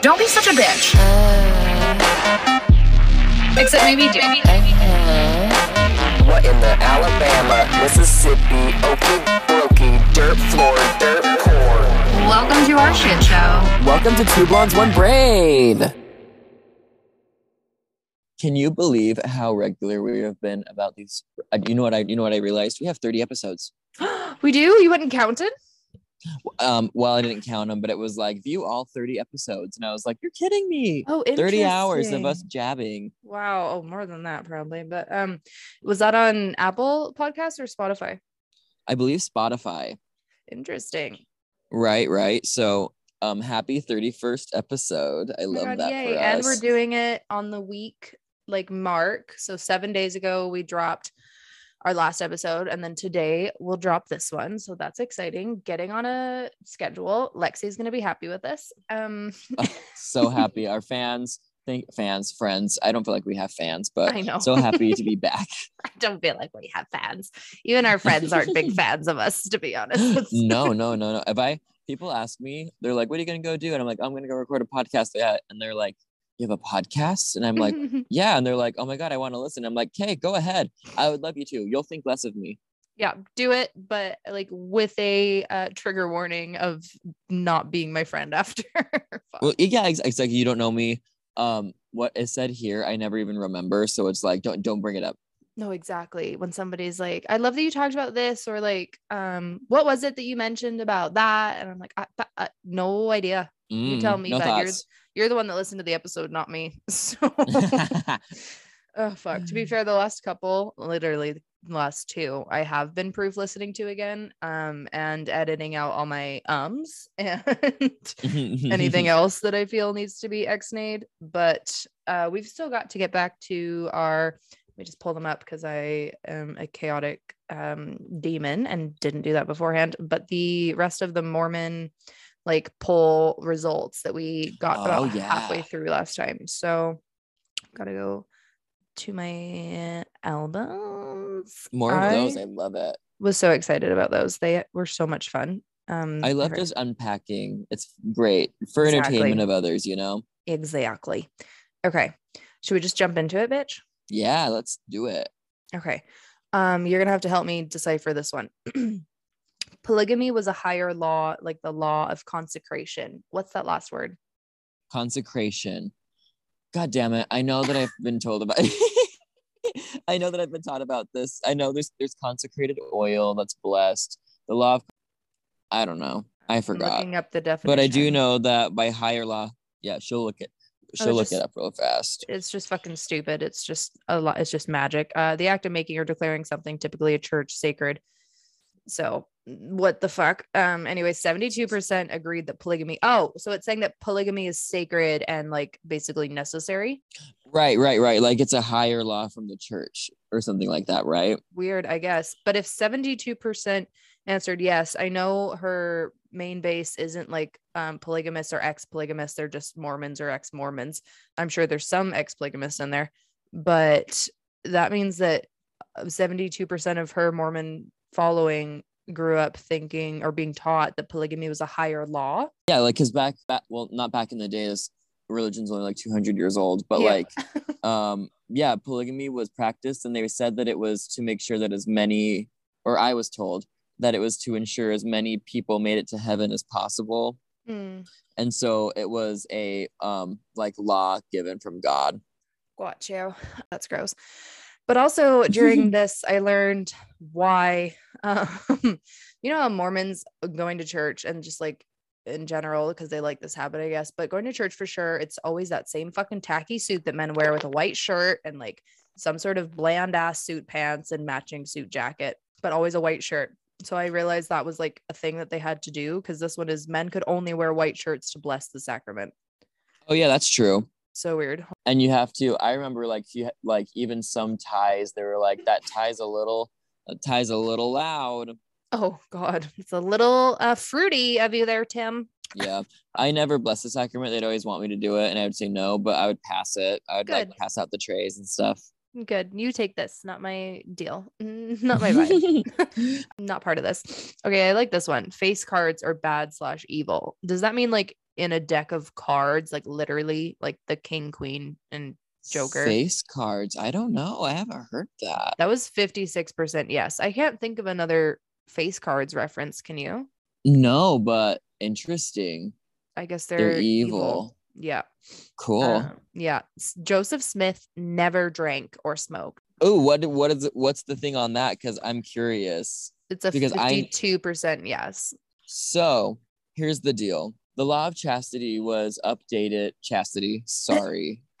Don't be such a bitch. Except maybe do. What in the Alabama, Mississippi, Okie dokie, dirt floor, dirt core. Welcome to our shit show. Welcome to Two Blondes, One Brain. Can you believe how regular we have been about these? uh, You know what I? You know what I realized? We have thirty episodes. we do? You wouldn't count it? Um, well, I didn't count them, but it was like view all thirty episodes, and I was like, "You're kidding me! Oh, Thirty hours of us jabbing." Wow. Oh, more than that probably. But um, was that on Apple Podcast or Spotify? I believe Spotify. Interesting. Right, right. So, um, happy thirty first episode. I Oh love God, that yay. And we're doing it on the week like mark. So seven days ago we dropped our last episode, and then today we'll drop this one. So that's exciting. Getting on a schedule. Lexi's gonna be happy with this. Um, so happy. Our fans, think fans, friends. I don't feel like we have fans, but I know. so happy to be back. I don't feel like we have fans. Even our friends aren't big fans of us, to be honest. no, no, no, no. If I people ask me, they're like, "What are you gonna go do?" And I'm like, "I'm gonna go record a podcast." Yeah, and they're like, "You have a podcast?" And I'm like, "Yeah." And they're like, "Oh my god, I want to listen." I'm like, "Okay, go ahead. I would love you to. You'll think less of me." yeah, do it, but like with a uh, trigger warning of not being my friend after. Well, yeah, ex- exactly. You don't know me. Um, what is said here, I never even remember. So it's like, don't don't bring it up. No, exactly. When somebody's like, I love that you talked about this, or like, um, what was it that you mentioned about that? And I'm like, I, th- I- no idea. You tell Mm, me, no but you're you're the one that listened to the episode, not me. So oh fuck. To be fair, the last couple, literally the last two, I have been proof listening to again, um, and editing out all my ums and anything else that I feel needs to be ex-nayed. But uh, we've still got to get back to our. Let me just pull them up because I am a chaotic um, demon and didn't do that beforehand. But the rest of the Mormon like poll results that we got Oh, about yeah. halfway through last time. So gotta go to my albums. More of those. I I love it. was so excited about those. They were so much fun. Um, I love just unpacking. It's great for Exactly. entertainment of others. You know. Exactly. Okay. Should we just jump into it, bitch? Yeah, let's do it. Okay. Um, you're gonna have to help me decipher this one. Polygamy was a higher law, like the law of consecration. What's that last word? Consecration. God damn it! I know that I've been told about. I know that I've been taught about this. I know there's there's consecrated oil that's blessed. The law of. I don't know. I I'm forgot. looking up the definition. But I do know that by higher law, yeah, she'll look it. She'll look just- it up real fast. it's just fucking stupid. It's just a lot. It's just magic. Uh, the act of making or declaring something, typically a church, sacred. So what the fuck? Um. Anyway, seventy-two percent agreed that polygamy. Oh, so it's saying that polygamy is sacred and like basically necessary. Right, right, right. Like it's a higher law from the church or something like that, right? Weird, I guess. But if seventy-two percent answered yes, I know her main base isn't like um, polygamists or ex-polygamists. They're just Mormons or ex-Mormons. I'm sure there's some ex-polygamists in there, but that means that 72% of her Mormon following grew up thinking or being taught that polygamy was a higher law. Yeah, like because back, back, well, not back in the day. This religion's only like 200 years old, but Yeah. like, um, yeah, polygamy was practiced, and they said that it was to make sure that as many, or I was told that it was to ensure as many people made it to heaven as possible, Mm, and so it was a um like law given from God. Guacho. That's gross. But also during this, I learned why, um, you know, Mormons going to church and just like in general, because they like this habit, I guess, but going to church for sure, it's always that same fucking tacky suit that men wear with a white shirt and like some sort of bland ass suit pants and matching suit jacket, but always a white shirt. So I realized that was like a thing that they had to do because this one is men could only wear white shirts to bless the sacrament. Oh yeah, that's true. So weird. and you have to i remember like you like even some ties they were like that tie's a little tie's a little loud Oh God, it's a little uh, fruity of you there, Tim. yeah i never bless the sacrament they'd always want me to do it and i would say no but i would pass it i would like Good. pass out the trays and stuff good. You take this, not my deal. Not my vibe. not part of this. Okay, I like this one. Face cards are bad slash evil. Does that mean like in a deck of cards, like literally like the king, queen, and Joker? Face cards. I don't know. I haven't heard that. That was 56% yes. I can't think of another face cards reference. Can you? No, but interesting. I guess they're, They're, evil. Yeah. Cool. Uh, yeah. Joseph Smith never drank or smoked. oh, what what is what's the thing on that? Because I'm curious. It's a Because I- 52% yes. So here's the deal. The law of chastity was updated. Chastity, sorry.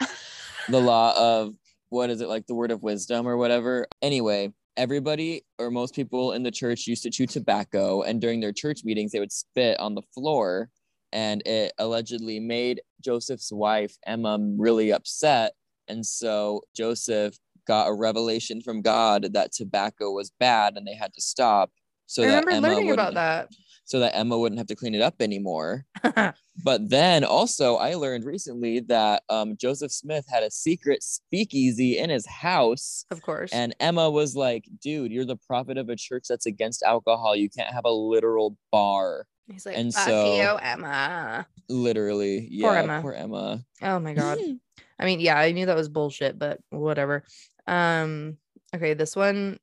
the law of what is it like the word of wisdom or whatever. Anyway, everybody or most people in the church used to chew tobacco, and during their church meetings, they would spit on the floor, and it allegedly made Joseph's wife Emma really upset. And so Joseph got a revelation from God that tobacco was bad and they had to stop. So I that remember Emma learning about that. So that Emma wouldn't have to clean it up anymore. But then also, I learned recently that um, Joseph Smith had a secret speakeasy in his house. of course. And Emma was like, dude, you're the prophet of a church that's against alcohol. You can't have a literal bar. He's like, and so- you, Emma. Literally. Yeah. Poor Emma. Poor Emma. Oh my God. I mean, yeah, I knew that was bullshit, but whatever. Um, okay, this one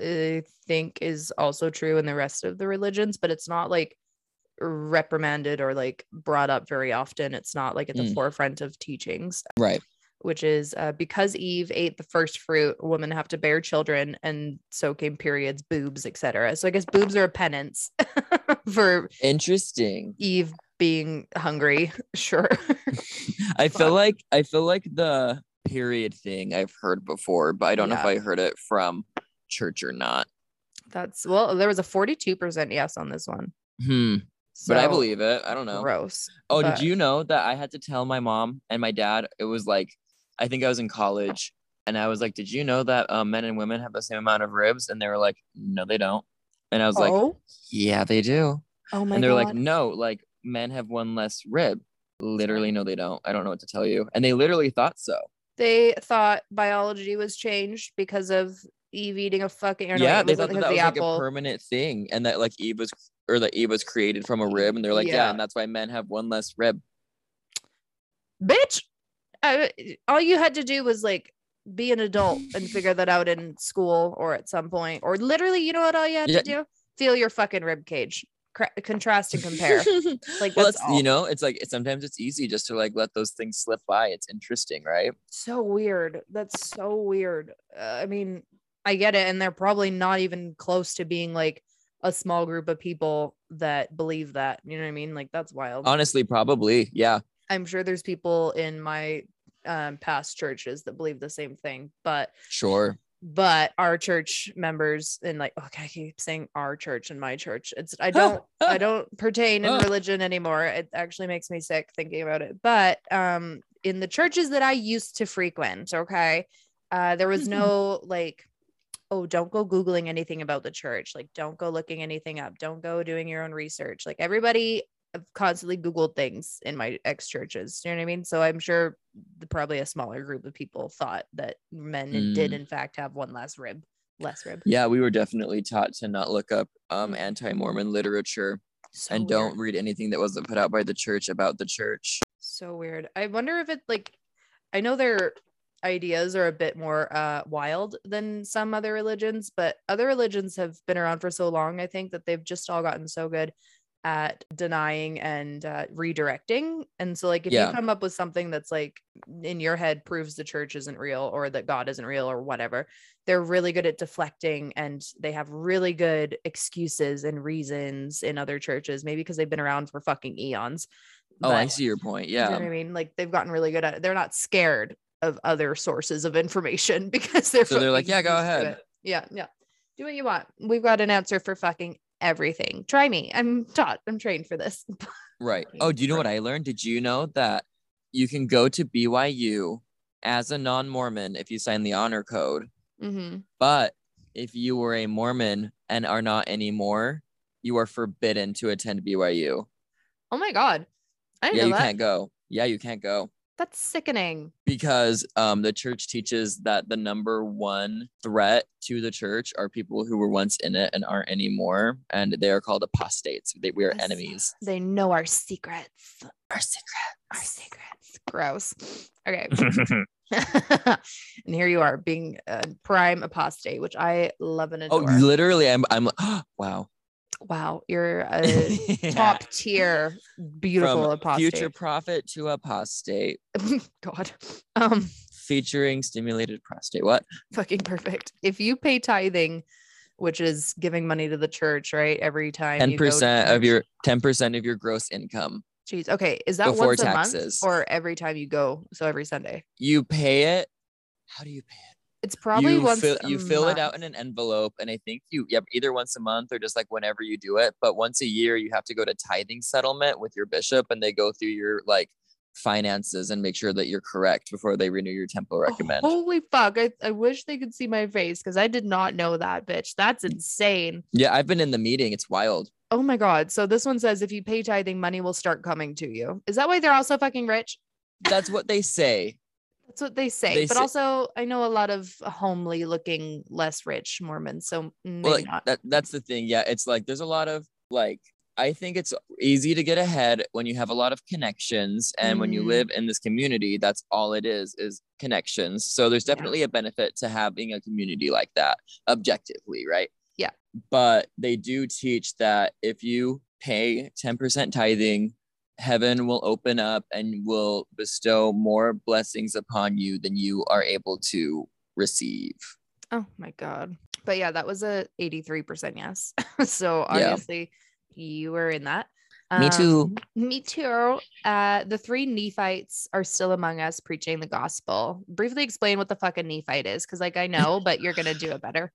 I think is also true in the rest of the religions, but it's not like reprimanded or like brought up very often. It's not like at the Mm. forefront of teachings, right. which is uh, because Eve ate the first fruit, women have to bear children, and so came periods, boobs, etc. So I guess boobs are a penance for Interesting. Eve being hungry. Sure. I feel like I feel like the period thing I've heard before, but I don't know if I heard it from church or not. That's well, there was a 42% yes on this one. Hmm. But I believe it. I don't know. Gross. Oh, but- did you know that I had to tell my mom and my dad? It was like, I think I was in college, and I was like, "Did you know that um, men and women have the same amount of ribs?" And they were like, "No, they don't." And I was like, oh, "Yeah, they do." oh my and they're like, "No, like men have one less rib." Literally, no, they don't. I don't know what to tell you. And they literally thought so. they thought biology was changed because of Eve eating a fucking or yeah, they thought that, that was the like a permanent thing, and that like Eve was or that Eve was created from a rib, and they're like, yeah, Yeah. and that's why men have one less rib. Bitch, I, all you had to do was like be an adult and figure that out in school or at some point, or literally, you know what? All you had Yeah. to do feel your fucking rib cage, contrast and compare. Like well, that's it's all. you know, it's like sometimes it's easy just to like let those things slip by. It's interesting, right? so weird. That's so weird. Uh, I mean, I get it, and they're probably not even close to being like a small group of people that believe that. You know what I mean? Like that's wild. Honestly, probably, yeah, I'm sure there's people in my um, past churches that believe the same thing, but sure. but our church members and like okay, I keep saying our church and my church. It's I don't I don't pertain in religion anymore. It actually makes me sick thinking about it. But um in the churches that I used to frequent, okay, uh there was no like oh don't go googling anything about the church. Like don't go looking anything up. Don't go doing your own research. Like everybody have constantly googled things in my ex churches you know what i mean? So i'm sure the, probably a smaller group of people thought that men did Mm. in fact have one less rib less rib. Yeah, we were definitely taught to not look up um Mm. anti-Mormon literature so and don't read anything that wasn't put out by the church about the church. so weird. I wonder if it like i know their ideas are a bit more uh wild than some other religions but other religions have been around for so long i think that they've just all gotten so good at denying and uh, redirecting and so like if Yeah. you come up with something that's like in your head proves the church isn't real or that god isn't real or whatever they're really good at deflecting and they have really good excuses and reasons in other churches maybe because they've been around for fucking eons Oh, I see your point. you know Yeah. what I mean? Like they've gotten really good at it. They're not scared of other sources of information because they're So they're like, "Yeah, go ahead." Yeah, yeah. Do what you want. We've got an answer for fucking everything. Try me. I'm taught. I'm trained for this. Right. Oh, do you know what I learned? Did you know that you can go to BYU as a non-Mormon if you sign the honor code, hmm but if you were a Mormon and are not anymore, you are forbidden to attend BYU. Oh my god. I didn't Yeah, know you that. can't go. Yeah, you can't go. That's sickening. because um, the church teaches that the number one threat to the church are people who were once in it and aren't anymore, and they are called apostates. They, we are Yes. enemies. They know our secrets. Our secret. Our secrets. Gross. Okay. and here you are being a prime apostate, which I love and adore. oh, literally, I'm. I'm. wow. Wow, you're a top tier, beautiful From apostate. future prophet to apostate, God, um, featuring stimulated prostate. What? fucking perfect. If you pay tithing, which is giving money to the church, right? Every time Ten you go to percent of your ten percent of your gross income. Jeez. Okay. Is that before once taxes. a month or every time you go? So every Sunday. You pay it. How do you pay it? It's probably you once fill, you fill it out in an envelope and i think you either once a month or just like whenever you do it but once a year you have to go to tithing settlement with your bishop and they go through your like finances and make sure that you're correct before they renew your temple oh, recommend Holy fuck. I, I wish they could see my face because I did not know that, bitch. That's insane. yeah i've been in the meeting it's wild Oh my God. So this one says if you pay tithing, money will start coming to you. Is that why they're also fucking rich? that's what they say That's what they say. They but say- also, I know a lot of homely looking, less rich Mormons. So maybe well like, not. that that's the thing yeah it's like there's a lot of like i think it's easy to get ahead when you have a lot of connections and when you Mhm. live in this community that's all it is is connections so there's Yeah. definitely a benefit to having a community like that objectively right Yeah. but they do teach that if you pay 10% tithing heaven will open up and will bestow more blessings upon you than you are able to receive Oh my god. But yeah, that was a 83% yes. so Yeah. obviously you were in that. Me too. Um, me too. Uh, the three Nephites are still among us preaching the gospel. Briefly explain what the fuck a Nephite is, because like I know, but you're gonna do it better.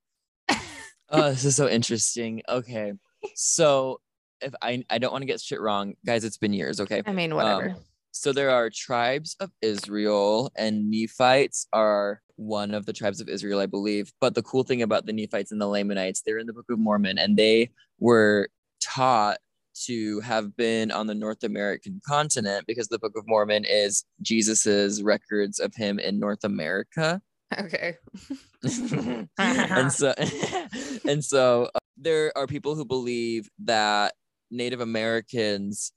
oh, this is so interesting. Okay. So if I I don't want to get shit wrong, guys, it's been years, okay? I mean, whatever. Um, so there are tribes of Israel, and Nephites are one of the tribes of Israel, I believe. But the cool thing about the Nephites and the Lamanites, they're in the Book of Mormon, and they were taught to have been on the North American continent because the Book of Mormon is Jesus's records of him in North America. okay. and so and so uh, there are people who believe that Native Americans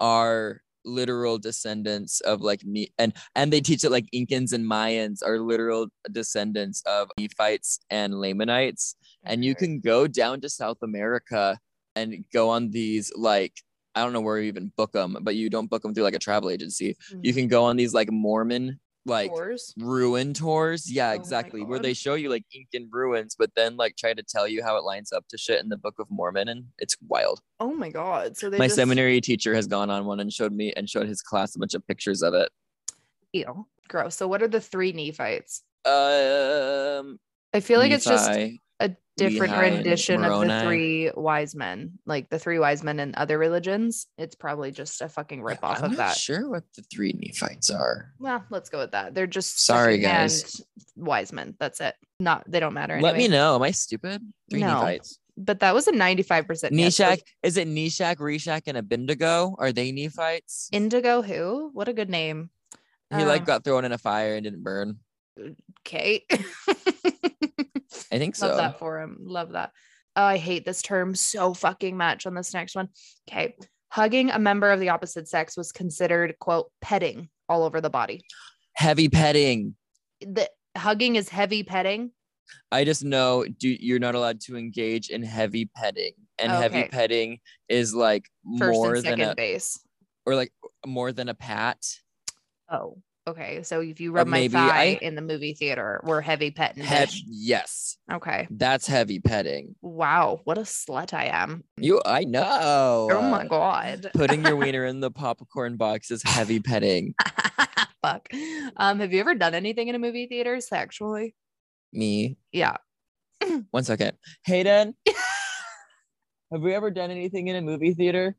are literal descendants of like me and and they teach that like Incans and Mayans are literal descendants of Nephites and Lamanites. And you mm-hmm. can go down to South America and go on these like I don't know where you even book them but you don't book them through like a travel agency. You mm-hmm. can go on these like Mormon like Tours? ruin tours. Yeah, Oh exactly. Where they show you like Incan ruins, but then like try to tell you how it lines up to shit in the Book of Mormon, and it's wild. Oh my god. So they My just, seminary teacher has gone on one and showed me and showed his class a bunch of pictures of it. Ew, gross. So what are the three Nephites? Um, I feel like it's just Nephi, a different rendition of the three wise men, like the three wise men in other religions. It's probably just a fucking rip off I'm of not that. sure what the three Nephites are. Well, let's go with that. They're just Sorry, guys. wise men. That's it. Not they don't matter. Let me know. Am I stupid? Three No. Nephites. But that was a ninety-five percent. Neshach. Is it Neshach, Reshach, and Abednego? Are they Nephites? Indigo. Who? What a good name. he like Um, got thrown in a fire and didn't burn. Okay. I think so. Love that for him. Love that. Oh, I hate this term so fucking much on this next one. Okay. Hugging a member of the opposite sex was considered, quote, petting all over the body. Heavy petting. The hugging is heavy petting. I just know do, you're not allowed to engage in heavy petting, and heavy petting is like First more and than a base. or like more than a pat. Oh, okay. So if you rub my thigh I- in the movie theater, we're heavy petting. Yes, Okay. that's heavy petting. Wow. What a slut I am. You, I know. Oh my uh, God. Putting your wiener in the popcorn box is heavy petting. Fuck. Um, have you ever done anything in a movie theater sexually? Me. Yeah. One second. Hayden, have we ever done anything in a movie theater?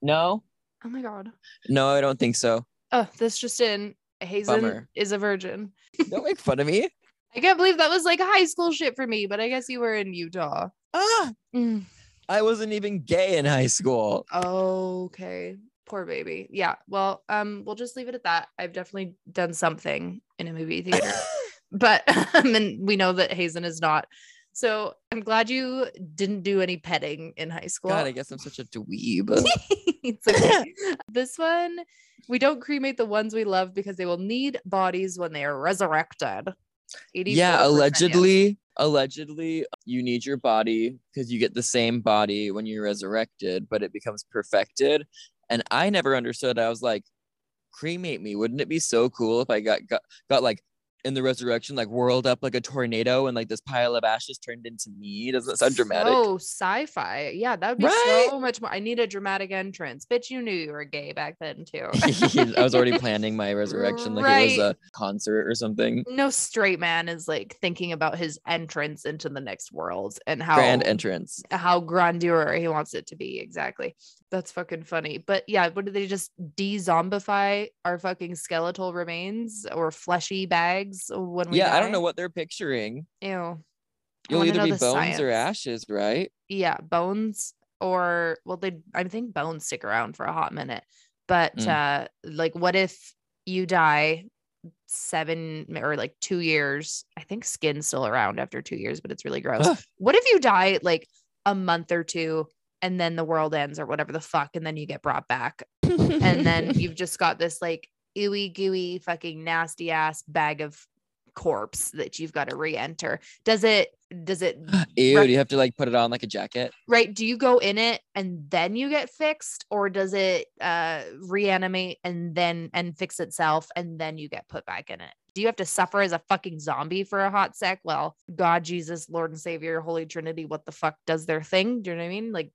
No. Oh my God. No, I don't think so. Oh, this just in. Hazen Bummer. is a virgin. Don't make fun of me. I can't believe that was like high school shit for me, but I guess you were in Utah. Ah, Mm, I wasn't even gay in high school. Okay. Poor baby. Yeah. Well, um, we'll just leave it at that. I've definitely done something in a movie theater, but um, and we know that Hazen is not. So I'm glad you didn't do any petting in high school. God, I guess I'm such a dweeb. It's okay. this one, we don't cremate the ones we love because they will need bodies when they are resurrected. 84% yeah, yes. allegedly, allegedly, you need your body because you get the same body when you're resurrected, but it becomes perfected. And I never understood. I was like, cremate me. Wouldn't it be so cool if I got got, got like in the resurrection, like whirled up like a tornado and like this pile of ashes turned into me? Doesn't that sound dramatic? Oh, sci-fi. Yeah, that would be Right? so much more. I need a dramatic entrance. Bitch, you knew you were gay back then too. I was already planning my resurrection like it was a concert or something. no straight man is like thinking about his entrance into the next world and how Grand entrance. how grandeur he wants it to be. Exactly. That's fucking funny. But yeah, what did they just de-zombify our fucking skeletal remains or fleshy bags when we Yeah, I don't know what they're picturing. Ew. You'll either be bones or ashes, right? yeah bones or well they i think bones stick around for a hot minute but Mm. uh like what if you die seven or like two years i think skin's still around after two years but it's really gross what if you die like a month or two and then the world ends or whatever the fuck and then you get brought back and then you've just got this like ooey gooey fucking nasty ass bag of corpse that you've got to re-enter. Does it does it Ew, do you have to like put it on like a jacket? right do you go in it and then you get fixed or does it uh reanimate and then and fix itself and then you get put back in it? Do you have to suffer as a fucking zombie for a hot sec? Well god jesus lord and savior holy trinity what the fuck does their thing? Do you know what i mean? Like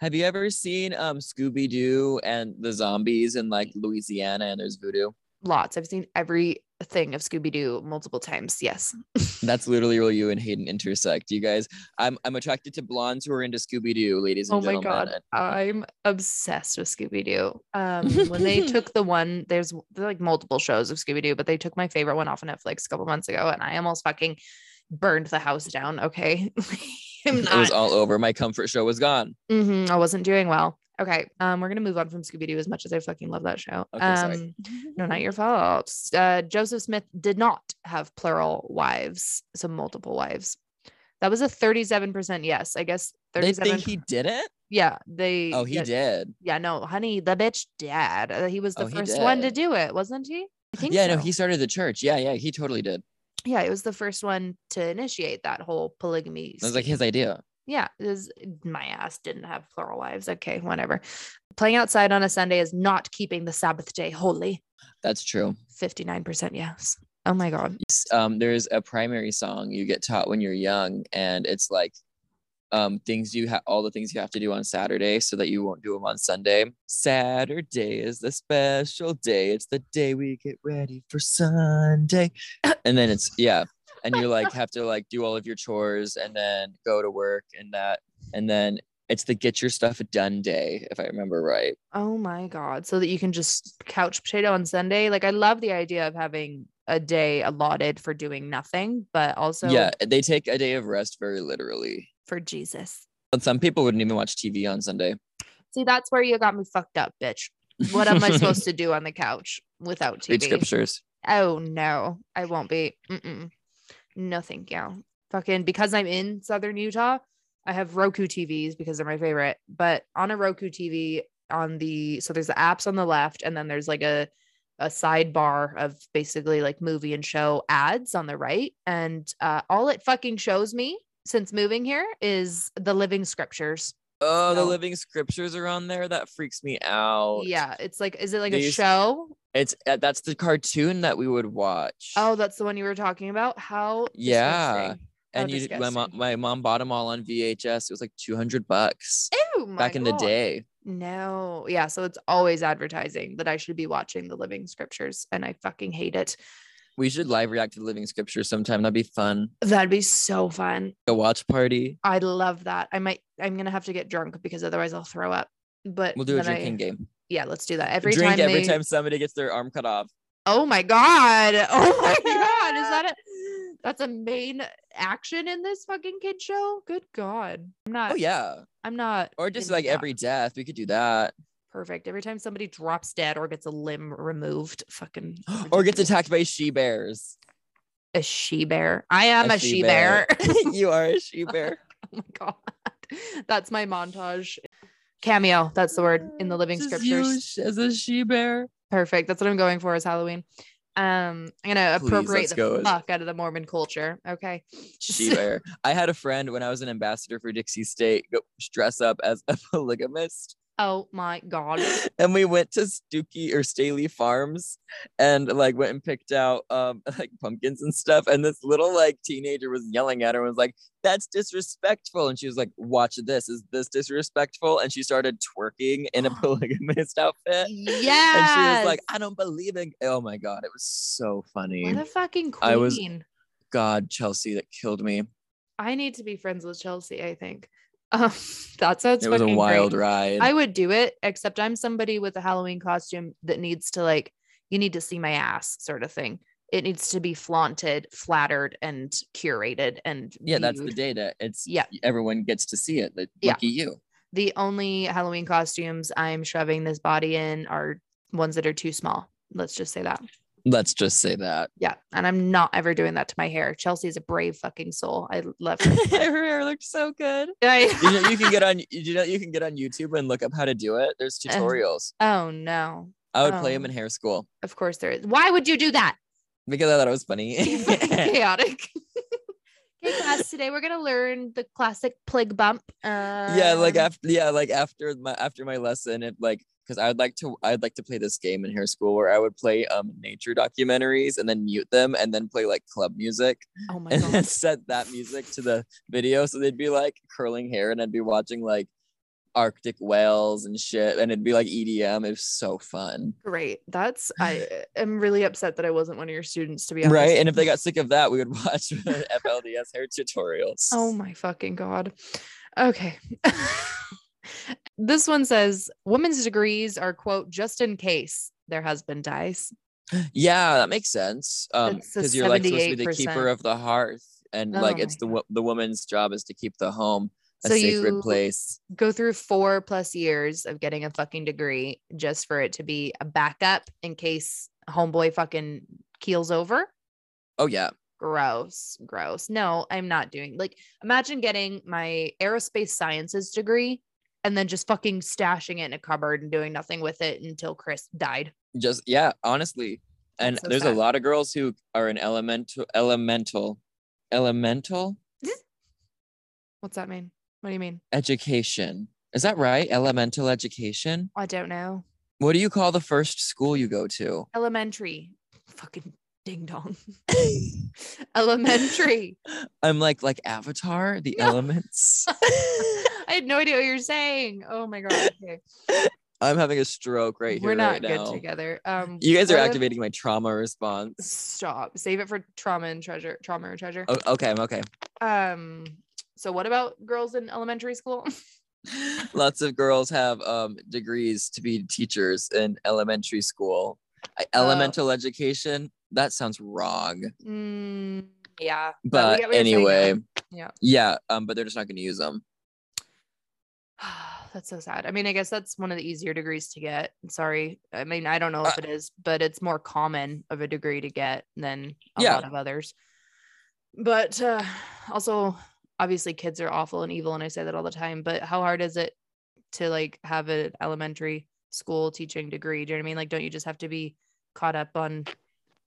Have you ever seen um Scooby Doo and the zombies in like Louisiana and there's voodoo? lots i've seen every thing of scooby-doo multiple times yes That's literally where you and Hayden intersect. You guys, I'm I'm attracted to blondes who are into Scooby Doo, ladies and Oh my god, I'm obsessed with Scooby Doo. Um, when they took the one, there's there are like multiple shows of Scooby Doo, but they took my favorite one off of Netflix a couple months ago, and I almost fucking burned the house down. Okay, I'm It was all over. My comfort show was gone. Mhm, I wasn't doing well. Okay, um, we're gonna move on from Scooby Doo as much as I fucking love that show. Okay, um, sorry. no, not your fault. Uh, Joseph Smith did not have plural wives, so multiple wives. That was a 37% yes. I guess They think he didn't? yeah, they. Oh, he yeah, did. Yeah, no, honey, the bitch dad. Uh, he was the Oh, first one to do it, wasn't he? I think Yeah, no, he started the church. Yeah, yeah, he totally did. Yeah, it was the first one to initiate that whole polygamy. It was like his idea. yeah, it was, my ass didn't have plural wives. Okay, whatever. Playing outside on a Sunday is not keeping the Sabbath day holy. That's true. 59% yes. Oh my God. um, there's a primary song you get taught when you're young, and it's like um, things you have, all the things you have to do on Saturday so that you won't do them on Sunday. Saturday is the special day. It's the day we get ready for Sunday. And then it's, yeah. And you like have to like do all of your chores and then go to work and that. And then it's the get your stuff done day, if I remember right. Oh my God. So that you can just couch potato on Sunday. Like, I love the idea of having a day allotted for doing nothing, but also yeah. They take a day of rest very literally. For Jesus. But some people wouldn't even watch TV on Sunday. See, that's where you got me fucked up, bitch. What am I supposed to do on the couch without TV? Read scriptures. Oh no, I won't be. Mm-mm. No, thank you. Fucking because I'm in Southern Utah, I have Roku TVs because they're my favorite. But on a Roku TV, on the so there's the apps on the left, and then there's like a a sidebar of basically like movie and show ads on the right, and uh, all it fucking shows me since moving here is the Living Scriptures. Oh, the living scriptures are on there. That freaks me out. Yeah, it's like, is it like a show? It's uh, that's the cartoon that we would watch. Oh, that's the one you were talking about. How? Yeah. how and you, my mom, my mom bought them all on VHS. It was like two hundred bucks Ew, my back in the day. No, yeah. So it's always advertising that I should be watching the Living Scriptures, and I fucking hate it. We should live react to the living scriptures sometime. That'd be fun. That'd be so fun. A watch party. I'd love that. I might. I'm gonna have to get drunk because otherwise I'll throw up. But We'll do a then I- drinking game. Yeah, let's do that every Drink time. every they- time somebody gets their arm cut off. Oh my god! Oh my god! Is that a? That's a main action in this fucking kid show. Good god! I'm not. Oh yeah. I'm not. Or just like that. every death. We could do that. Perfect. Every time somebody drops dead or gets a limb removed, fucking or gets attacked by she bears. a she bear. I am A a, she bear. you are a she bear. oh my god. That's my montage. Cameo. That's the word in the living Just scriptures. as a she bear. Perfect. That's what I'm going for as Halloween. Um, I'm gonna Please, appropriate the go. fuck out of the Mormon culture. Okay. She bear. I had a friend when I was an ambassador for Dixie State go dress up as a polygamist. Oh my god. and we went to Stooky or Staheli Farms and like went and picked out um like pumpkins and stuff. And this little like teenager was yelling at her and was like, "That's disrespectful." And she was like, "Watch this. Is this disrespectful?" And she started twerking in a polygamist outfit. Yeah. And she was like, "I don't believe in." Oh my god, it was so funny. What a fucking queen. I was- God, Chelsea, that killed me. I need to be friends with Chelsea, I think. Um, that sounds It was a wild great. ride. I would do it, except I'm somebody with a Halloween costume that needs to like, you need to see my ass sort of thing. It needs to be flaunted, flattered, and curated. And yeah, that's the viewed. data. It's Yeah. everyone gets to see it. Like, Yeah. Lucky you. The only Halloween costumes I'm shoving this body in are ones that are too small. Let's just say that. Let's just say that. Yeah. And I'm not ever doing that to my hair. Chelsea's a brave fucking soul. I love her. Her hair looked so good. I- you know you can get on you know you can get on YouTube and look up how to do it. There's Uh, tutorials. oh no. I would play them oh. in hair school Of course there is. Why would you do that? because I thought it was funny. chaotic. Okay, class. Today we're gonna learn the classic plague bump. Uh, yeah, like after yeah, like after my after my lesson, it like because I'd like to I'd like to play this game in hair school where I would play um nature documentaries and then mute them and then play like club music oh my and then god. set that music to the video so they'd be like curling hair and I'd be watching like Arctic whales and shit and it'd be like EDM. It was so fun. Great. That's I am really upset that I wasn't one of your students to be honest. Right. And if they got sick of that, we would watch FLDS hair tutorials. Oh my fucking god. Okay. this one says women's degrees are quote just in case their husband dies. yeah, that makes sense. Um, because you're like supposed to be the keeper of the hearth, and Oh like it's the the woman's job is to keep the home a So sacred you- place. Go through four plus years of getting a fucking degree just for it to be a backup in case homeboy fucking keels over. Oh yeah, gross gross no i'm not doing like imagine getting my aerospace sciences degree and then just fucking stashing it in a cupboard and doing nothing with it until chris died just yeah, honestly. And so there's sad. a lot of girls who are in elemental elemental elemental what's that mean what do you mean education. Is that right? Elemental education. i don't know What do you call the first school you go to? elementary fucking ding dong elementary I'm like like Avatar, the No. elements. i had no idea what you're saying oh my god okay I'm having a stroke right here we're not right good now. together um You guys are activating my trauma response. stop save it for trauma and treasure trauma or treasure Oh, okay, I'm okay. Um, so what about girls in elementary school? Lots of girls have um degrees to be teachers in elementary school. I- Oh. Elemental education. That sounds wrong. Mm, yeah. But get what you're saying, anyway. Yeah. yeah. Um, but they're just not going to use them. that's so sad. I mean, I guess that's one of the easier degrees to get. Sorry. I mean, I don't know Uh, if it is, but it's more common of a degree to get than a Yeah. lot of others. But uh, also, obviously, kids are awful and evil, and I say that all the time. But how hard is it to like have an elementary school teaching degree? Do you know what I mean? Like, don't you just have to be caught up on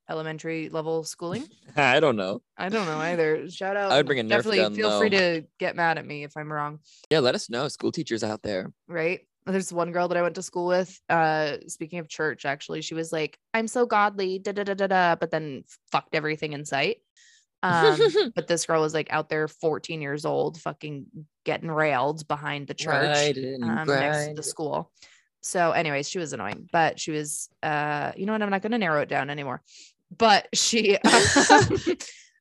elementary level schooling? I don't know. I don't know either. Shout out. I would bring a Nerf Definitely gun, feel free to get mad at me if I'm wrong. Yeah, let us know, school teachers out there. Right. There's one girl that I went to school with. Uh, speaking of church, actually, she was like, "I'm so godly," da da da da da, but then fucked everything in sight. Um, but this girl was like out there, 14 years old, fucking getting railed behind the church um, next to the school. So, anyways, she was annoying, but she was, uh, you know what? I'm not going to narrow it down anymore. But she,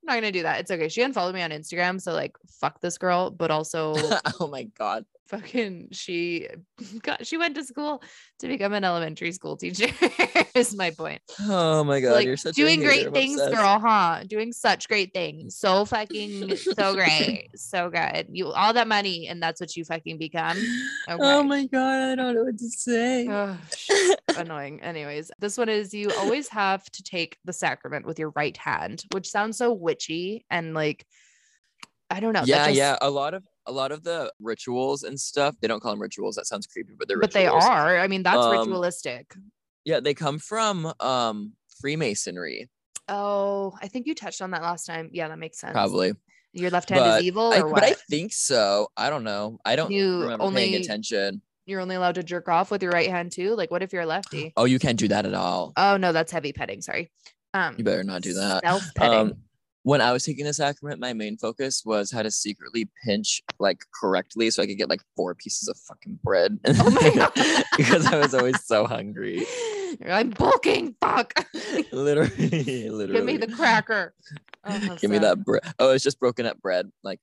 I'm not gonna do that. It's okay. She unfollowed me on Instagram, so like fuck this girl, but also oh my god. Fucking she got she went to school to become an elementary school teacher is my point. Oh my god, like you're such doing great things, obsessed. girl, huh? Doing such great things. So fucking so great. So good. You all that money and that's what you fucking become. Oh my god, I don't know what to say. Sh- annoying. Anyways, this one is you always have to take the sacrament with your right hand, which sounds so witchy and like I don't know. yeah, just- yeah. A lot of a lot of the rituals and stuff, they don't call them rituals. That sounds creepy, but they're But they rituals. are. I mean, that's Um, ritualistic. Yeah, they come from um Freemasonry, Oh, I think you touched on that last time. Yeah, that makes sense. probably. Your left hand But is evil I, or but I think so. I don't know. I don't You remember only- paying attention. You're only allowed to jerk off with your right hand too. Like, what if you're a lefty? Oh, you can't do that at all. Oh no, that's heavy petting. Sorry. Um, You better not do that. Self petting. Um, when I was taking the sacrament, my main focus was how to secretly pinch like correctly so I could get like four pieces of fucking bread. Oh my God. because I was always so hungry. I'm bulking. Fuck. Literally, literally. Give me the cracker. Oh, Give me that bread. Oh, it's just broken up bread. Like,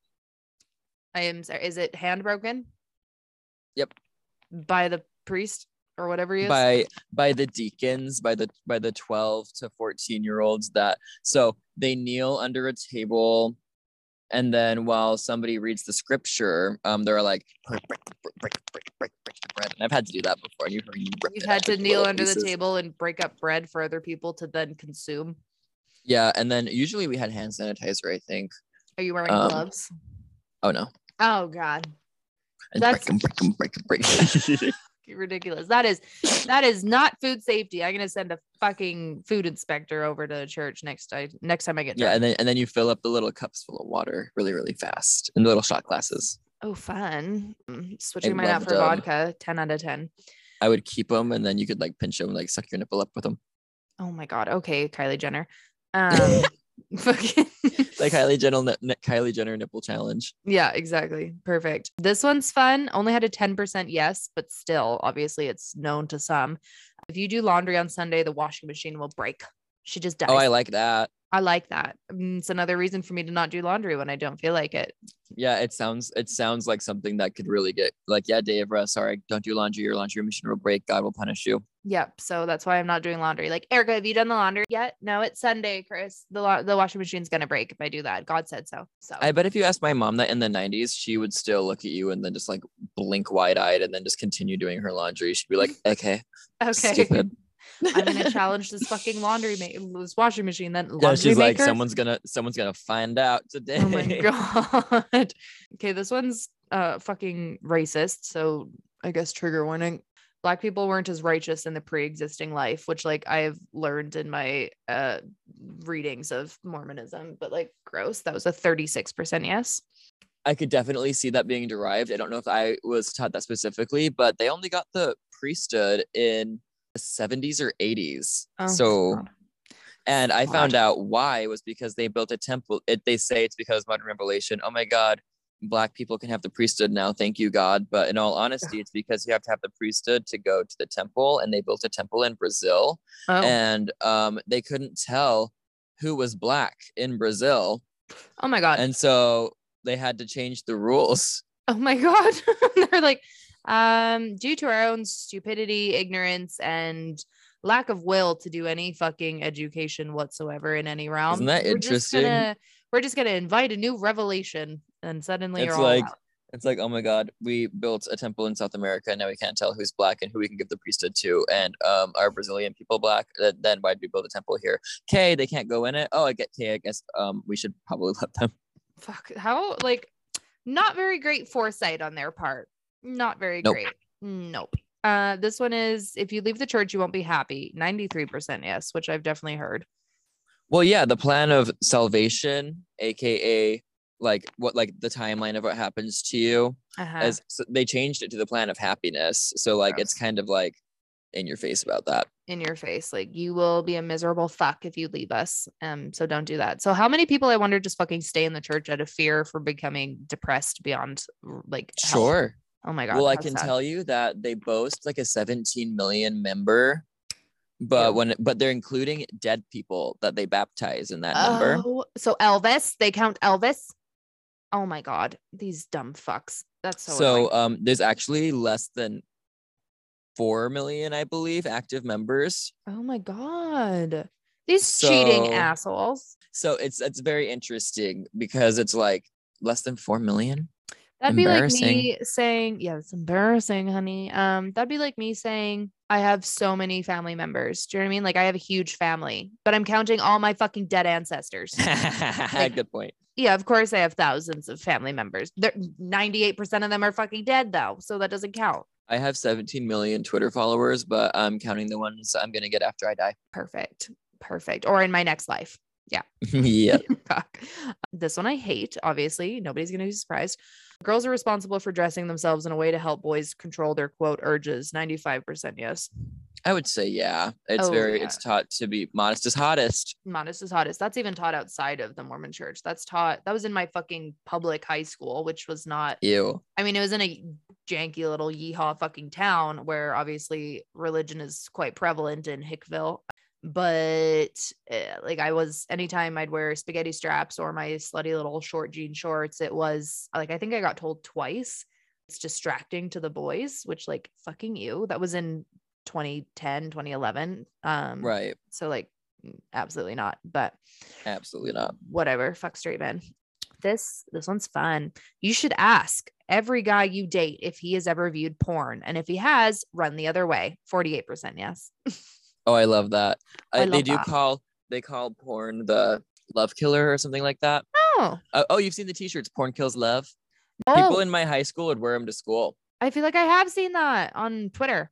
I am sorry. Is it hand broken? Yep. By the priest or whatever he is. by by the deacons by the by the 12 to 14 year olds that so they kneel under a table and then while somebody reads the scripture um they're like break break break break break break, break the bread and i've had to do that before and you heard me rip You've had to kneel little under the table and break up bread for other people to then consume. yeah and then usually we had hand sanitizer i think Are you wearing Um, gloves? oh no Oh God. and That's- break 'em, break 'em, break 'em, break 'em. Ridiculous. That is that is not food safety. I'm gonna send a fucking food inspector over to the church next time next time I get yeah and then and then you fill up the little cups full of water really really fast in the little shot glasses oh fun. Mm, Switching I mine out for for 'em. vodka. 10 out of 10. i would keep them and then you could like pinch them like suck your nipple up with them Oh my god. Okay, Kylie Jenner. Um fucking like Kylie Jenner, Kylie Jenner nipple challenge. yeah, exactly. Perfect. This one's fun. Only had a 10% yes, but still, obviously, it's known to some. If you do laundry on Sunday, the washing machine will break. She just dies. Oh, I like that. I like that. Mm, It's another reason for me to not do laundry when I don't feel like it. Yeah, it sounds it sounds like something that could really get like, yeah, day of rest. sorry, don't do laundry. Your laundry machine will break. God will punish you. Yep. So that's why I'm not doing laundry. Like, Erica, have you done the laundry yet? No, it's Sunday, Chris. The la- the washing machine's gonna break if I do that. God said so. So I bet if you asked my mom that in the '90s, she would still look at you and then just like blink wide eyed and then just continue doing her laundry. She'd be like, okay, okay. stupid. I'm gonna challenge this fucking laundry ma- this washing machine. Then laundry Yeah, she's like, someone's gonna someone's gonna find out today. Oh my god. Okay, this one's uh fucking racist. So I guess trigger warning. Black people weren't as righteous in the pre-existing life, which like I've learned in my uh readings of Mormonism, but like gross. That was a 36% yes. I could definitely see that being derived. I don't know if I was taught that specifically, but they only got the priesthood in the 70s or 80s. Oh, so, God. and I found out why was because they built a temple. It, they say it's because modern revelation. Oh my God, black people can have the priesthood now. Thank you, God. But in all honesty, it's because you have to have the priesthood to go to the temple, and they built a temple in Brazil, Oh, and um, they couldn't tell who was black in Brazil, oh my god. and so they had to change the rules. oh my god. They're like, um, due to our own stupidity, ignorance, and lack of will to do any fucking education whatsoever in any realm. Isn't that we're just interesting? gonna- we're just gonna invite a new revelation, and suddenly It's you're all like it's like oh my god, we built a temple in South America. And now we can't tell who's black and who we can give the priesthood to. And um, are Brazilian people black? Then why did we build a temple here? Okay, they can't go in it. Oh, I get. Okay, I guess um, we should probably let them. fuck how like not very great foresight on their part. Not very Nope. great. Nope. Uh, this one is if you leave the church, you won't be happy. 93% yes, which I've definitely heard. Well, yeah, the plan of salvation, aka like what like the timeline of what happens to you, Uh-huh. as so they changed it to the plan of happiness. So like it's kind of like in your face about that. in your face. Like you will be a miserable fuck if you leave us. Um, so don't do that. So how many people I wonder just fucking stay in the church out of fear for becoming depressed beyond like help? Sure. Oh my god. well, I can sad. tell you that they boast like a 17 million member But Ew. when but they're including dead people that they baptize in that number. Oh, so Elvis, they count Elvis. Oh my god, these dumb fucks. That's so. So annoying. um there's actually less than four million, I believe, active members. oh my god, these cheating assholes. So it's it's very interesting because it's like less than four million. That'd be like me saying, yeah, it's embarrassing, honey. Um, that'd be like me saying I have so many family members. Do you know what I mean? Like I have a huge family, but I'm counting all my fucking dead ancestors. Good point. Yeah, of course I have thousands of family members. They're 98% of them are fucking dead though, so that doesn't count. I have 17 million Twitter followers, but I'm counting the ones I'm gonna get after I die. Perfect. Perfect. Or in my next life. yeah. Fuck. This one I hate, obviously. Nobody's going to be surprised. Girls are responsible for dressing themselves in a way to help boys control their quote urges. 95% yes. I would say yeah. It's Oh, very yeah. it's taught to be modest is hottest. Modest is hottest. That's even taught outside of the Mormon church. That's taught, that was in my fucking public high school, which was not, Ew. I mean, it was in a janky little yeehaw fucking town where obviously religion is quite prevalent in Hickville. But eh, like I was, anytime I'd wear spaghetti straps or my slutty little short jean shorts, it was like, I think I got told twice it's distracting to the boys, which like fucking you. That was in 2010, 2011. Um, Right. So like, absolutely not. But Absolutely not. whatever fuck straight men this this one's fun you should ask every guy you date if he has ever viewed porn and if he has run the other way 48% yes Oh, I love that. I Uh, they do that. call they call porn the love killer or something like that. oh Uh, oh, you've seen the t-shirts porn kills love. People oh in my high school would wear them to school. i feel like i have seen that on twitter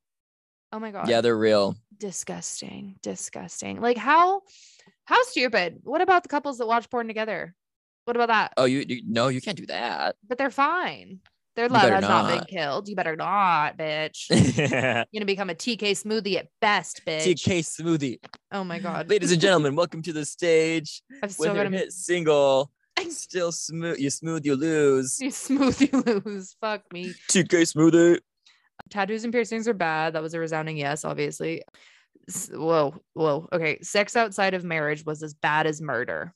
oh my god Yeah, they're real. disgusting disgusting like how how stupid what about the couples that watch porn together what about that Oh, you, you no, you can't do that. but they're fine their love has not. been killed you better not bitch you're gonna become a tk smoothie at best bitch TK smoothie. oh my god Ladies and gentlemen, welcome to the stage i've still got to hit single. Still smooth, you smooth, you lose. You smooth, you lose. Fuck me. TK smoothie. Tattoos and piercings are bad. That was a resounding yes, obviously. Whoa, whoa. Okay. Sex outside of marriage was as bad as murder.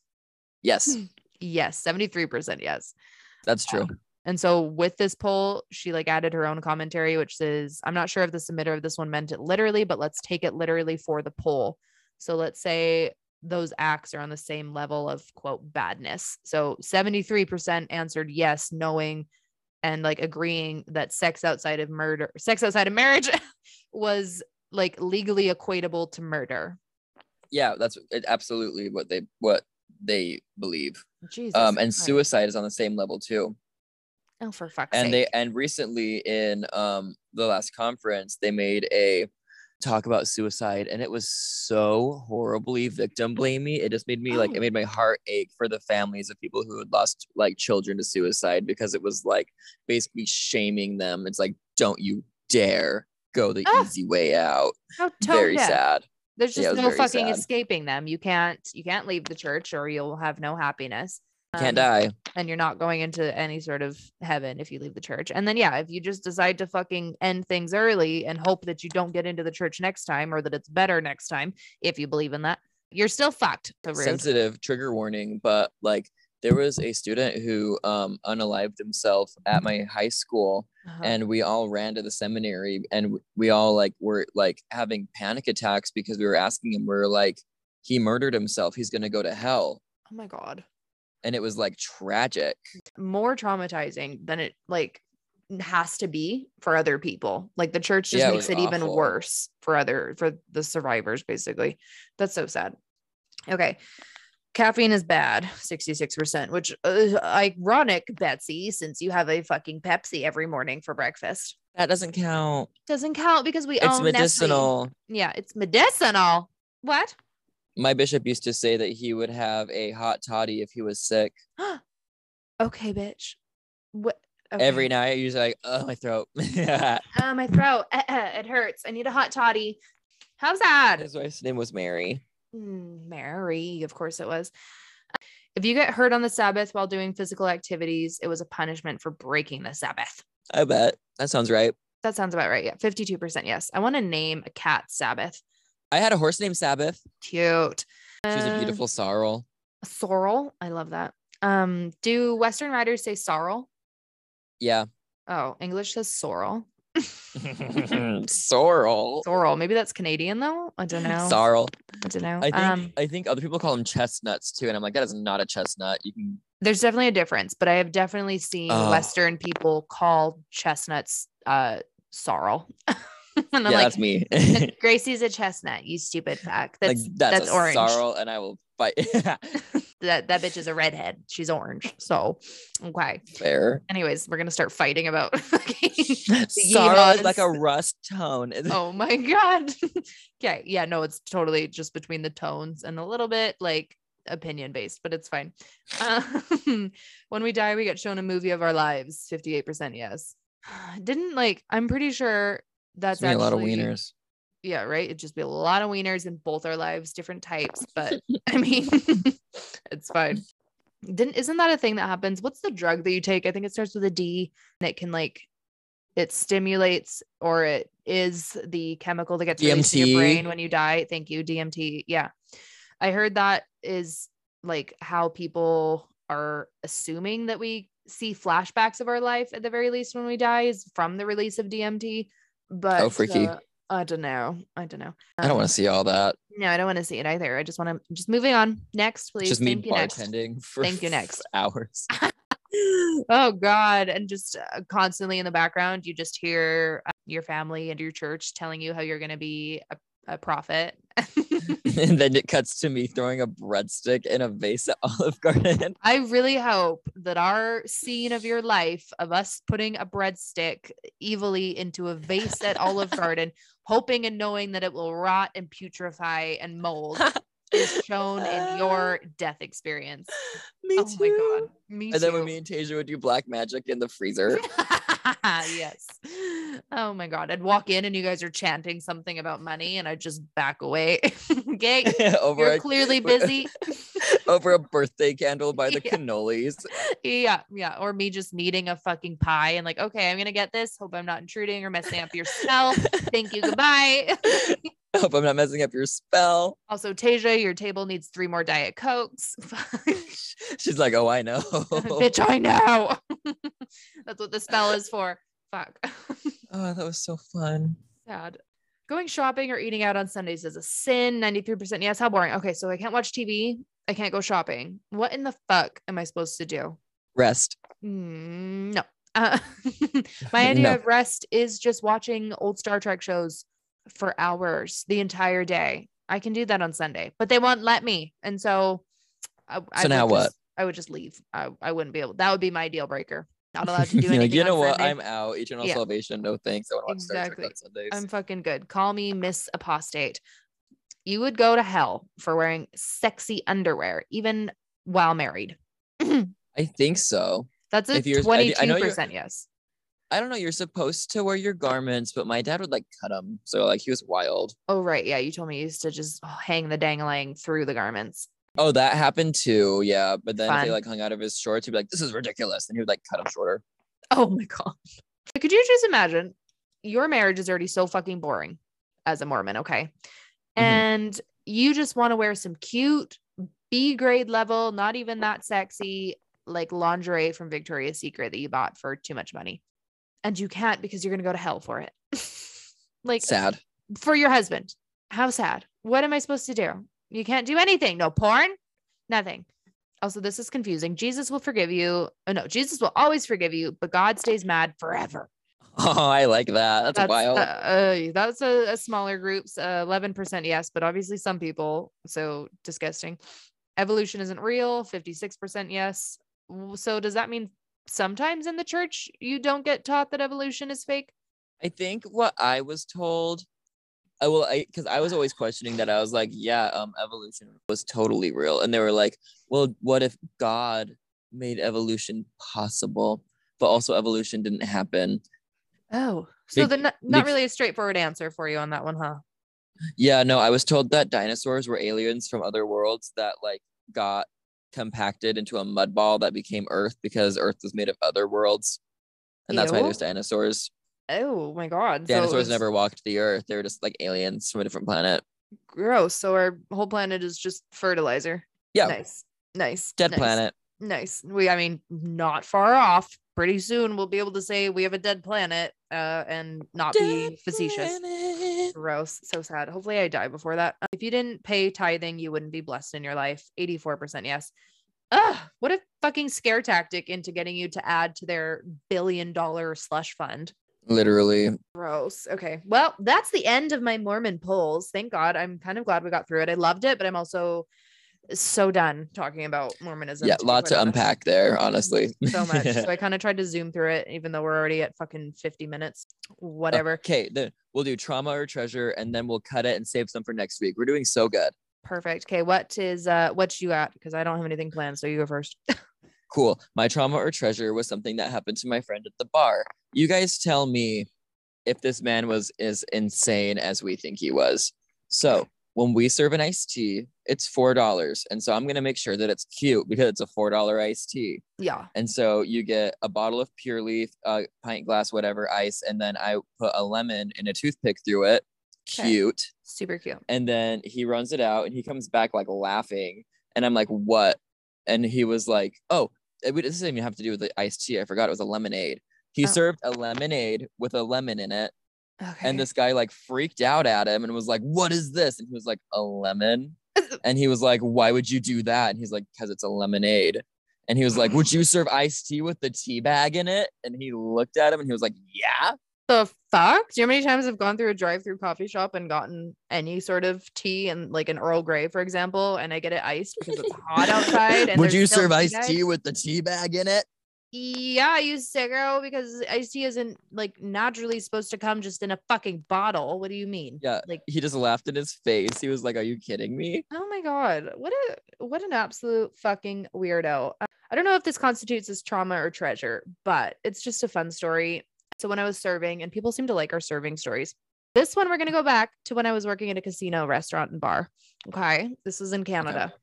Yes, hmm. Yes, 73% yes. that's true. Um, and so with this poll, she like added her own commentary, which says, I'm not sure if the submitter of this one meant it literally, but let's take it literally for the poll. So let's say those acts are on the same level of quote badness. So 73% answered yes, knowing and like agreeing that sex outside of murder, sex outside of marriage was like legally equatable to murder. Yeah, that's it- absolutely what they what they believe. Jesus. Um, and Christ. suicide is on the same level too. Oh, for fuck's and sake. they and recently in um the last conference they made a talk about suicide and it was so horribly victim blamey it just made me like Oh. it made my heart ache for the families of people who had lost like children to suicide because it was like basically shaming them it's like don't you dare go the Ah. easy way out How very deaf. sad There's just was no fucking sad. escaping them. You can't you can't leave the church or you'll have no happiness. Can't Um, die And you're not going into any sort of heaven if you leave the church. And then yeah, if you just decide to fucking end things early and hope that you don't get into the church next time or that it's better next time, if you believe in that, you're still fucked. Sensitive trigger warning but like there was a student who um unalived himself at my high school Uh-huh. and we all ran to the seminary and we all like were like having panic attacks because we were asking him we are like he murdered himself he's going to go to hell oh my god. And it was like tragic More traumatizing than it like has to be for other people. Like the church just Yeah, makes was it even worse for other for the survivors basically. That's so sad. Okay. Caffeine is bad, 66%, which uh, ironic, Betsy, since you have a fucking Pepsi every morning for breakfast. that doesn't count Doesn't count because we it's own Nestle. medicinal Yeah, it's medicinal. What? My bishop used to say that he would have a hot toddy if he was sick okay, bitch. What? every okay. night usually like oh my throat Uh, my throat. it hurts. I need a hot toddy. How's that? his wife's name was mary Mm, Mary, of course it was. If you get hurt on the Sabbath while doing physical activities, it was a punishment for breaking the Sabbath. i bet that sounds right That sounds about right. Yeah, 52% yes. I want to name a cat Sabbath. I had a horse named Sabbath. Cute. She was a Uh, beautiful sorrel. sorrel. I love that. Um, do Western riders say sorrel? Yeah. Oh, English says sorrel. sorrel. Sorrel. Maybe that's Canadian though. I don't know. Sorrel. I don't know. I think um, I think other people call them chestnuts too, and I'm like, that is not a chestnut. You can there's definitely a difference, but I have definitely seen Oh. Western people call chestnuts uh sorrel. and I'm yeah, like, that's me. Gracie's a chestnut, you stupid fuck. That's like that's, that's, orange. sorrel, and I will fight. That that bitch is a redhead. She's orange. So okay. Fair. Anyways, we're gonna start fighting about Sorrel is like a rust tone. Oh my god. okay. Yeah, no, it's totally just between the tones and a little bit like opinion based, but it's fine. Um, when we die, we get shown a movie of our lives. 58% yes. Didn't like, I'm pretty sure that's me a lot of actually- wieners. Yeah, right. It'd just be a lot of wieners in both our lives, different types, but I mean, it's fine. Didn't isn't that a thing that happens? What's the drug that you take? I think it starts with a D and it can like it stimulates or it is the chemical that gets released in your brain when you die. Thank you, DMT. Yeah. I heard that is like how people are assuming that we see flashbacks of our life at the very least when we die is from the release of DMT. But Oh, freaky. uh, I don't know. I don't know. I don't Um, want to see all that. no, I don't want to see it either. I just want to just moving on. Next, please. Just me Thank you next. for Thank you next. hours. oh God. And just uh, constantly in the background, you just hear uh, your family and your church telling you how you're going to be a, a profit. and then it cuts to me throwing a breadstick in a vase at Olive Garden. I really hope that our scene of your life of us putting a breadstick evilly into a vase at Olive Garden, hoping and knowing that it will rot and putrefy and mold is shown in your death experience. me oh my god. Me And then when me and Tasia would do black magic in the freezer. yes. Oh my god. I'd walk in and you guys are chanting something about money and I'd just back away. okay. over You're a, clearly busy. over a birthday candle by the Yeah. cannolis. yeah. Yeah. Or me just needing a fucking pie and like, okay, I'm gonna get this. Hope I'm not intruding or messing up your spell. Thank you. Goodbye. Hope I'm not messing up your spell. also, Tasia, your table needs three more Diet Cokes. She's like, oh, I know. Bitch, I know. That's what the spell is for. Fuck. Oh, that was so fun. Sad. Going shopping or eating out on Sundays is a sin. 93% yes. How boring. Okay, so I can't watch TV. I can't go shopping. What in the fuck am I supposed to do? Rest. Mm, no. Uh, my idea No. of rest is just watching old Star Trek shows for hours the entire day. I can do that on Sunday, but they won't let me. And so, I, I So now would what? just- I would just leave. I, I wouldn't be able. That would be my deal breaker. Not allowed to do anything. like, you know what? Sunday. I'm out. Eternal Yeah. salvation. No thanks. I want to watch Star Exactly. Trek on Sundays. I'm fucking good. Call me Miss Apostate. You would go to hell for wearing sexy underwear, even while married. I think so. That's a If you're- I thi- I know you're- 22% yes. I don't know. You're supposed to wear your garments, but my dad would like cut them. So like he was wild. Oh, right. Yeah. You told me you used to just hang the dangling through the garments. Oh, that happened too. Yeah. But then if Fun. they like hung out of his shorts, he'd be like, this is ridiculous. And he would like cut them shorter. Oh my God. Could you just imagine your marriage is already so fucking boring as a Mormon? Okay. Mhm. And you just want to wear some cute B grade level, not even that sexy, like lingerie from Victoria's Secret that you bought for too much money. And you can't because you're going to go to hell for it. like Sad. for your husband. How sad. What am I supposed to do? You can't do anything. No porn, nothing. Also, this is confusing. Jesus will forgive you. Oh, no, Jesus will always forgive you, but God stays mad forever. Oh, I like that. That's, wild. Uh, uh, that's a, a smaller groups. Uh, 11% yes, but obviously some people. So disgusting. Evolution isn't real. 56% yes. So does that mean sometimes in the church you don't get taught that evolution is fake? I think what I was told, I will, I because I was always questioning that. I was like, yeah, um, evolution was totally real, and they were like, well, what if God made evolution possible, but also evolution didn't happen? Oh, so Bec- the not, not really a straightforward answer for you on that one, huh? Yeah, no, I was told that dinosaurs were aliens from other worlds that like got compacted into a mud ball that became Earth because Earth was made of other worlds, and that's why Ew. there's dinosaurs. Oh my god. So Dinosaurs was- never walked the Earth; they were just like aliens from a different planet. Gross. So our whole planet is just fertilizer. Yeah. Nice. Nice. Dead nice. planet. Nice. We, I mean, not far off. Pretty soon we'll be able to say we have a dead planet uh, and not be facetious. Gross. So sad. Hopefully I die before that. Uh, If you didn't pay tithing, you wouldn't be blessed in your life. 84% yes. Ugh, what a fucking scare tactic into getting you to add to their billion dollar slush fund. Literally. Gross. Okay. Well, that's the end of my Mormon polls. Thank God. I'm kind of glad we got through it. I loved it, but I'm also so done talking about Mormonism. Yeah, lots to unpack there, honestly. So much. so I kind of tried to zoom through it, even though we're already at fucking 50 minutes. Whatever. Okay, then we'll do trauma or treasure, and then we'll cut it and save some for next week. We're doing so good. Perfect. Okay. What is uh what you got? Because I don't have anything planned. So you go first. Cool. My trauma or treasure was something that happened to my friend at the bar. You guys tell me if this man was as insane as we think he was. So when we serve an iced tea, it's four dollars, and so I'm gonna make sure that it's cute because it's a four dollar iced tea. yeah. And so you get a bottle of pure leaf, a pint glass, whatever ice, and then I put a lemon and a toothpick through it. Okay. Cute. Super cute. And then he runs it out and he comes back like laughing. And I'm like, what? And he was like, oh, Eh, it it doesn't even have to do with the iced tea. I forgot it was a lemonade. He Oh. served a lemonade with a lemon in it. Okay. And this guy like freaked out at him and was like, what is this? And he was like, a lemon. And he was like, why would you do that? And he's like, because it's a lemonade. And he was like, would you serve iced tea with the tea bag in it? And he looked at him and he was like, yeah. The fuck? Do you know how many times I've gone through a drive-through coffee shop and gotten any sort of tea and like an Earl Grey, for example, and I get it iced because it's hot outside? And would you serve iced tea bags? with the tea bag in it? Yeah, I use Cigro because iced tea isn't like naturally supposed to come just in a fucking bottle. What do you mean? Yeah. Like, He just laughed in his face. He was like, are you kidding me? oh my god, what a what an absolute fucking weirdo. I don't know if this constitutes as trauma or treasure, but it's just a fun story. So when I was serving, and people seem to like our serving stories. This one we're gonna go back to when I was working at a casino, restaurant, and bar. Okay, this was in Canada.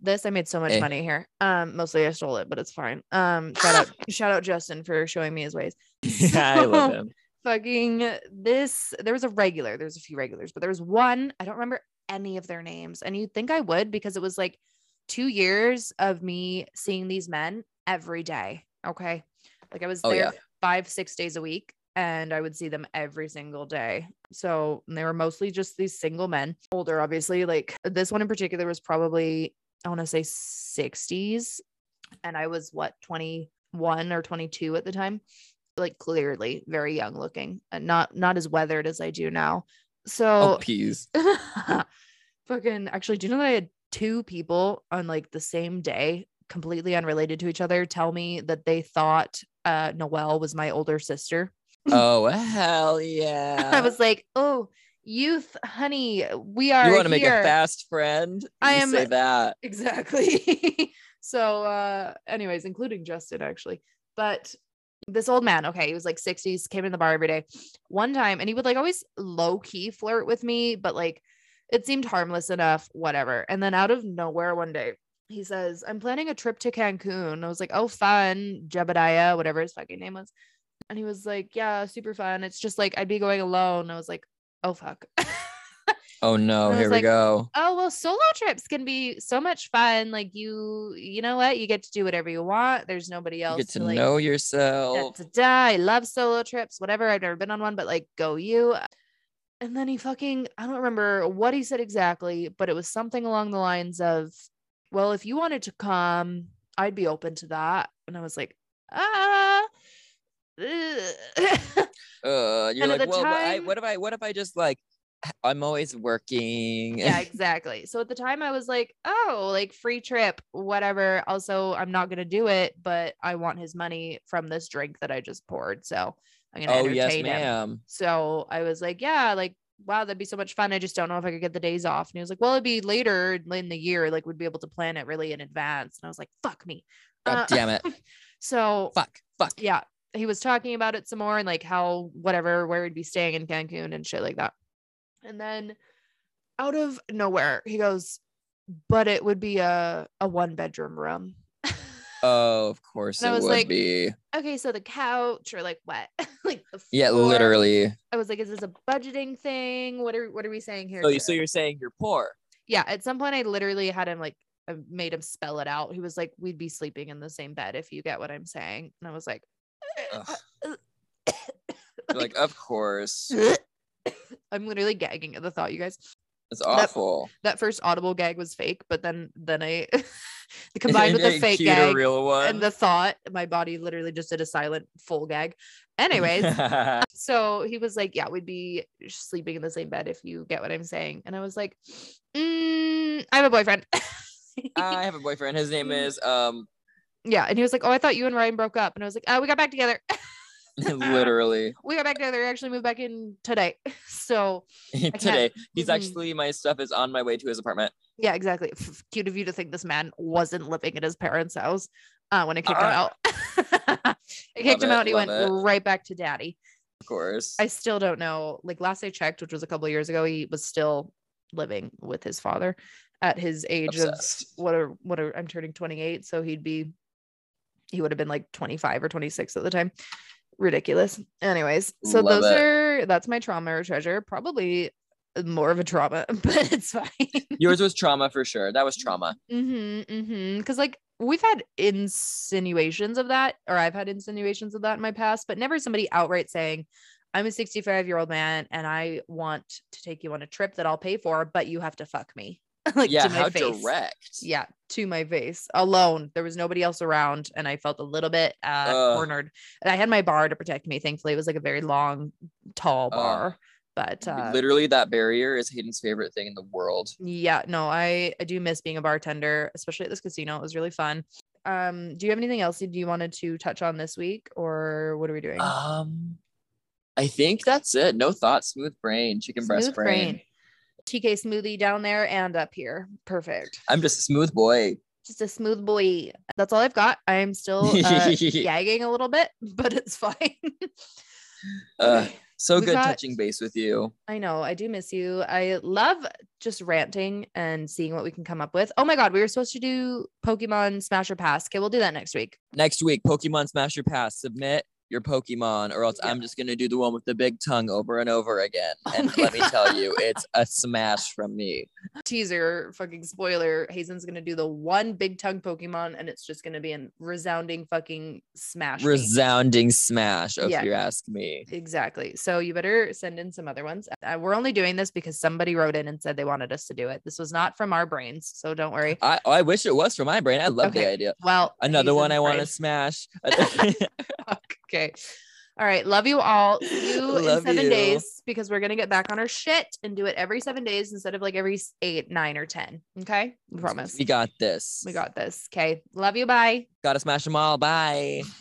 This I made so much Eh. money here. Um, mostly I stole it, but it's fine. Um, shout out, shout out Justin for showing me his ways. yeah, I love him. Fucking this. There was a regular. There's a few regulars, but there was one. I don't remember any of their names, and you'd think I would because it was like two years of me seeing these men every day. Okay, like I was Oh, there yeah. Five, six days a week, and I would see them every single day. So they were mostly just these single men, older, obviously. Like this one in particular was probably, I want to say 60s. And I was what, 21 or 22 at the time? Like clearly very young looking and not not as weathered as I do now. Oh, So peas. fucking actually, do you know that I had two people on like the same day, completely unrelated to each other, tell me that they thought uh Noelle was my older sister? Oh, hell yeah. I was like, oh, youth, honey, we are. you want to make a fast friend? I am- say that. Exactly. so, uh, anyways, including Justin actually. But this old man, okay, he was like 60s, came in the bar every day. One time, and he would like always low key flirt with me, but like it seemed harmless enough, whatever. And then out of nowhere one day, he says, I'm planning a trip to Cancun. I was like, oh, fun. Jebediah, whatever his fucking name was. And he was like, yeah, super fun. It's just like I'd be going alone. I was like, oh, fuck. Oh no, here we go. oh well solo trips can be so much fun like you you know what you get to do whatever you want there's nobody You else get to like, know da, yourself. da, da. i love solo trips whatever i've never been on one but like go you and then he fucking i don't remember what he said exactly but it was something along the lines of well if you wanted to come i'd be open to that and i was like ah. Uh, you're And like, well, I, time- what if I, what if I just like, I'm always working. yeah, exactly. So at the time I was like, oh, like free trip, whatever. Also, I'm not gonna do it, but I want his money from this drink that I just poured. So I'm gonna oh yes, entertain him. ma'am. So I was like, yeah, like wow, that'd be so much fun. I just don't know if I could get the days off. And he was like, well, it'd be later in the year, like we'd be able to plan it really in advance. And I was like, fuck me. God Uh, damn it. So Fuck. Fuck. yeah, he was talking about it some more and like how whatever where he'd be staying in Cancun and shit like that. And then out of nowhere, he goes, "But it would be a a one bedroom room." Oh, of course And I it was would like, be. Okay, so the couch or like what? like the Yeah, literally. I was like, is this a budgeting thing? What are what are we saying here? So, you- so sir? you're saying you're poor? yeah, at some point I literally had him like I made him spell it out. He was like, we'd be sleeping in the same bed if you get what I'm saying. And I was like, Ugh. You're like, of course. I'm literally gagging at the thought, you guys. It's awful. That first audible gag was fake, but then then I combined with the fake gag and the thought, my body literally just did a silent full gag. Anyways, so he was like, Yeah, we'd be sleeping in the same bed if you get what I'm saying. And I was like, mm, I have a boyfriend. I have a boyfriend. His name is um yeah. And he was like, Oh, I thought you and Ryan broke up. And I was like, Oh, we got back together. literally we got back together. Actually moved back in today. So today. He's Mhm. actually my stuff is on my way to his apartment. yeah, exactly. F- cute of you to think this man wasn't living at his parents' house uh, when I kicked him out. I kicked him it, out and he went it. right back to daddy. Of course. I still don't know. Like last I checked, which was a couple of years ago, he was still living with his father at his age Obsessed. of what are what are I'm turning 28, so he'd be he would have been like 25 or 26 at the time. Ridiculous. Anyways, so Love those it. are that's my trauma or treasure. Probably more of a trauma, but it's fine. Yours was trauma for sure. That was trauma. Mm-hmm. Mm-hmm. Because like we've had insinuations of that, or I've had insinuations of that in my past, but never somebody outright saying, I'm a 65 year old man and I want to take you on a trip that I'll pay for, but you have to fuck me. like yeah, to my how face. direct. Yeah, to my face alone. There was nobody else around, and I felt a little bit uh Ugh. cornered. And I had my bar to protect me. Thankfully, it was like a very long, tall bar. But uh, Literally, that barrier is Hayden's favorite thing in the world. yeah, no, I I do miss being a bartender, especially at this casino. It was really fun. Um, do you have anything else you wanted to touch on this week, or what are we doing? Um, I think that's it. No thought, smooth brain, chicken breast Smooth brain. TK smoothie down there and up here. Perfect. I'm just a smooth boy. Just a smooth boy. That's all I've got. I'm still uh, gagging a little bit, but it's fine. Uh, so We good got- touching base with you. I know. I do miss you. I love just ranting and seeing what we can come up with. Oh my God, we were supposed to do Pokemon Smash or Pass. Okay, we'll do that next week. Next week, Pokemon Smash Your Pass. Submit your Pokemon, or else Yeah. I'm just gonna do the one with the big tongue over and over again. Oh And let me tell you, it's a smash from me. Teaser, fucking spoiler. Hazen's gonna do the one big tongue Pokemon, and it's just gonna be a resounding fucking smash. me. Resounding smash, if Yeah. you ask me. Exactly. So you better send in some other ones. Uh, we're only doing this because somebody wrote in and said they wanted us to do it. This was not from our brains, so don't worry. I I wish it was for my brain. I love the idea. Well, Another one I want to smash. Okay. All right. Love you all. See you in seven you. days because we're gonna get back on our shit and do it every seven days instead of like every eight, nine, or ten. Okay. We promise. we got this. We got this. Okay. Love you. Bye. Gotta smash them all. Bye.